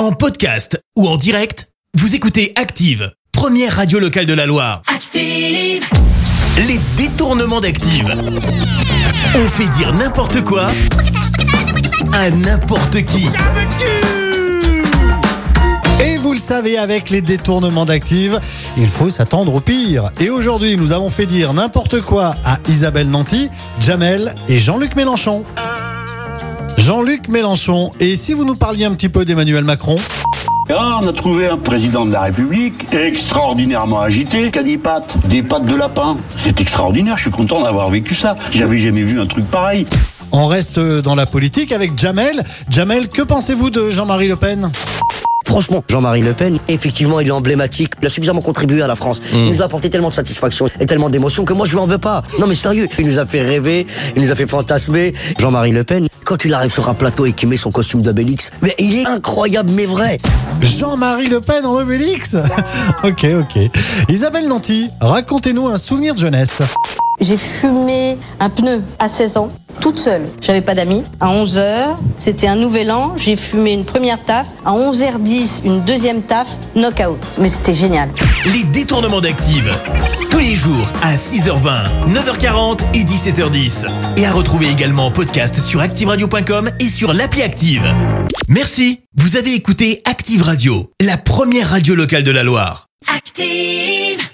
En podcast ou en direct, vous écoutez Active, première radio locale de la Loire. Active, Les détournements d'Active. On fait dire n'importe quoi à n'importe qui. Et vous le savez, avec les détournements d'Active, il faut s'attendre au pire. Et aujourd'hui, nous avons fait dire n'importe quoi à Isabelle Nanty, Jamel et Jean-Luc Mélenchon. Jean-Luc Mélenchon, et si vous nous parliez un petit peu d'Emmanuel Macron? Ah, on a trouvé un président de la République extraordinairement agité, qui a des pattes, des pattes de lapin. C'est extraordinaire, je suis content d'avoir vécu ça. J'avais jamais vu un truc pareil. On reste dans la politique avec Jamel. Jamel, que pensez-vous de Jean-Marie Le Pen? Franchement, Jean-Marie Le Pen, effectivement, il est emblématique. Il a suffisamment contribué à la France. Il nous a apporté tellement de satisfaction et tellement d'émotions que moi, je lui en veux pas. Non, mais sérieux, il nous a fait rêver, il nous a fait fantasmer. Jean-Marie Le Pen, quand il arrive sur un plateau et qu'il met son costume d'Obélix, mais il est incroyable, mais vrai. Jean-Marie Le Pen en Obélix Ok, ok. Isabelle Nanty, racontez-nous un souvenir de jeunesse. J'ai fumé un pneu à 16 ans, toute seule. J'avais pas d'amis. À 11h, c'était un nouvel an, j'ai fumé une première taf. À 11h10, une deuxième taf, knockout. Mais c'était génial. Les détournements d'Active. Tous les jours à 6h20, 9h40 et 17h10. Et à retrouver également en podcast sur ActiveRadio.com et sur l'appli Active. Merci. Vous avez écouté Active Radio, la première radio locale de la Loire. active.